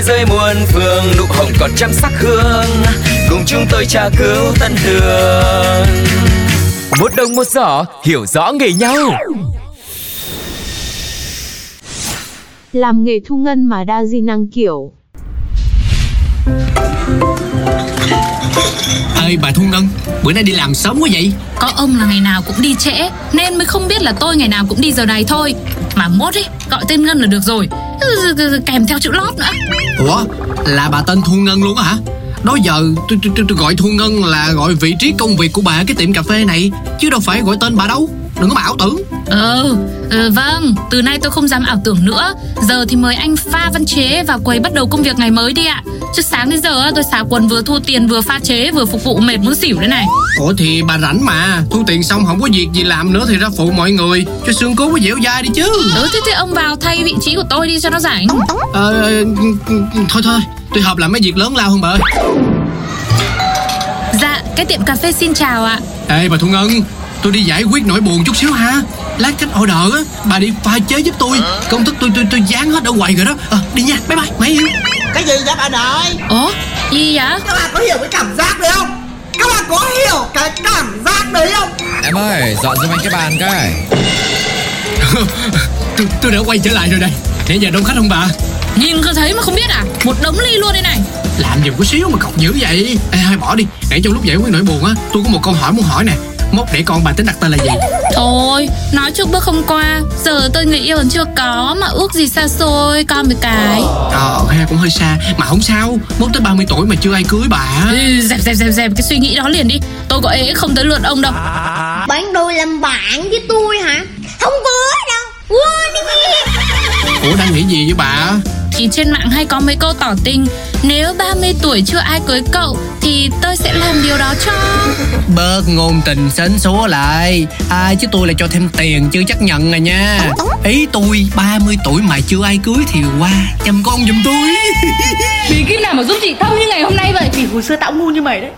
Thế giới muôn phương nụ hồng còn trăm sắc hương. Cùng chúng tôi tra cứu tân đường Một đồng một giỏ hiểu rõ nghề nhau. Làm nghề thu ngân mà đa di năng kiểu. Ê bà Thu Ngân Bữa nay đi làm sớm quá vậy? Có ông là ngày nào cũng đi trễ Nên mới không biết là tôi ngày nào cũng đi giờ này thôi. Mà mốt ấy, gọi tên Ngân là được rồi Kèm theo chữ lót nữa. Ủa? Là bà tên Thu Ngân luôn á hả? Đó giờ tôi, tôi, tôi, tôi gọi Thu Ngân là gọi vị trí công việc của bà ở cái tiệm cà phê này Chứ đâu phải gọi tên bà đâu. Đừng có mà ảo tưởng. Ừ, ừ, vâng, từ nay tôi không dám ảo tưởng nữa. Giờ thì mời anh pha văn chế vào quầy bắt đầu công việc ngày mới đi ạ. Chứ sáng đến giờ tôi xả quần vừa thu tiền vừa pha chế vừa phục vụ mệt muốn xỉu đấy này. Ủa thì bà rảnh mà Thu tiền xong không có việc gì làm nữa thì ra phụ mọi người Cho xương cốt có dẻo dai đi chứ. Ừ, thế thì ông vào thay vị trí của tôi đi cho nó rảnh. Ờ, thôi thôi Tôi hợp làm mấy việc lớn lao hơn bà ơi. Dạ, cái tiệm cà phê xin chào ạ. Ê bà Thu Ngân Tôi đi giải quyết nỗi buồn chút xíu ha. Lát khách order á Bà đi pha chế giúp tôi. Công thức tôi tôi tôi dán hết ở quầy rồi đó. À, Đi nha bye bye mấy yêu. Cái gì vậy bạn ơi Ủa, gì vậy? Các bạn có hiểu cái cảm giác đấy không? Các bạn có hiểu cái cảm giác đấy không? Em ơi, dọn giùm anh cái bàn cái. Tôi, tôi đã quay trở lại rồi đây. Nãy giờ đông khách không bà? Nhìn có thấy mà không biết à? Một đống ly luôn đây này. Làm giùm có xíu mà cọc dữ vậy. Ê hai bỏ đi. Nãy trong lúc giải quyết nỗi buồn á Tôi có một câu hỏi muốn hỏi nè Mốt để con bà tính đặt tên là gì? Thôi, nói trước bước không qua. Giờ tôi người yêu còn chưa có Mà ước gì xa xôi Con một cái. Ờ ha cũng hơi xa. Mà không sao Mốt tới 30 tuổi mà chưa ai cưới bà. Ừ, Dẹp dẹp dẹp dẹp cái suy nghĩ đó liền đi. Tôi có ế không tới lượt ông đâu. Bạn đôi làm bạn với tôi hả? Không có đâu. Quên đi. Ủa đang nghĩ gì với bà Thì trên mạng hay có mấy câu tỏ tình Nếu 30 tuổi chưa ai cưới cậu Thì tôi sẽ làm điều đó cho. Bớt ngôn tình sến súa lại. Ai chứ tôi là cho thêm tiền chứ chấp nhận rồi nha. Ý tôi 30 tuổi mà chưa ai cưới thì qua chăm con giùm tôi. Vì cái nào mà giúp chị thông như ngày hôm nay vậy? Vì hồi xưa tao ngu như mày đấy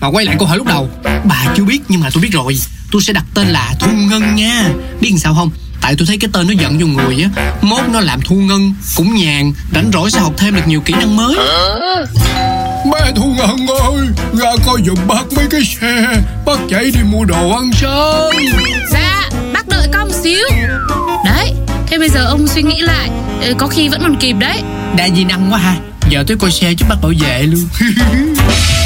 Mà quay lại câu hỏi lúc đầu. Bà chưa biết nhưng mà tôi biết rồi. Tôi sẽ đặt tên là Thu Ngân nha. Biết làm sao không? Tại tôi thấy cái tên nó giận vô người á. Mốt nó làm Thu Ngân Cũng nhàn Rảnh rỗi sẽ học thêm được nhiều kỹ năng mới. Mẹ Thu Ngân ơi Ra coi giùm bác mấy cái xe. Bác chạy đi mua đồ ăn sáng Dạ, bác đợi con một xíu. Đấy, thế bây giờ ông suy nghĩ lại. Có khi vẫn còn kịp đấy. Đa di năng quá ha. Giờ tôi coi xe giúp bác bảo vệ luôn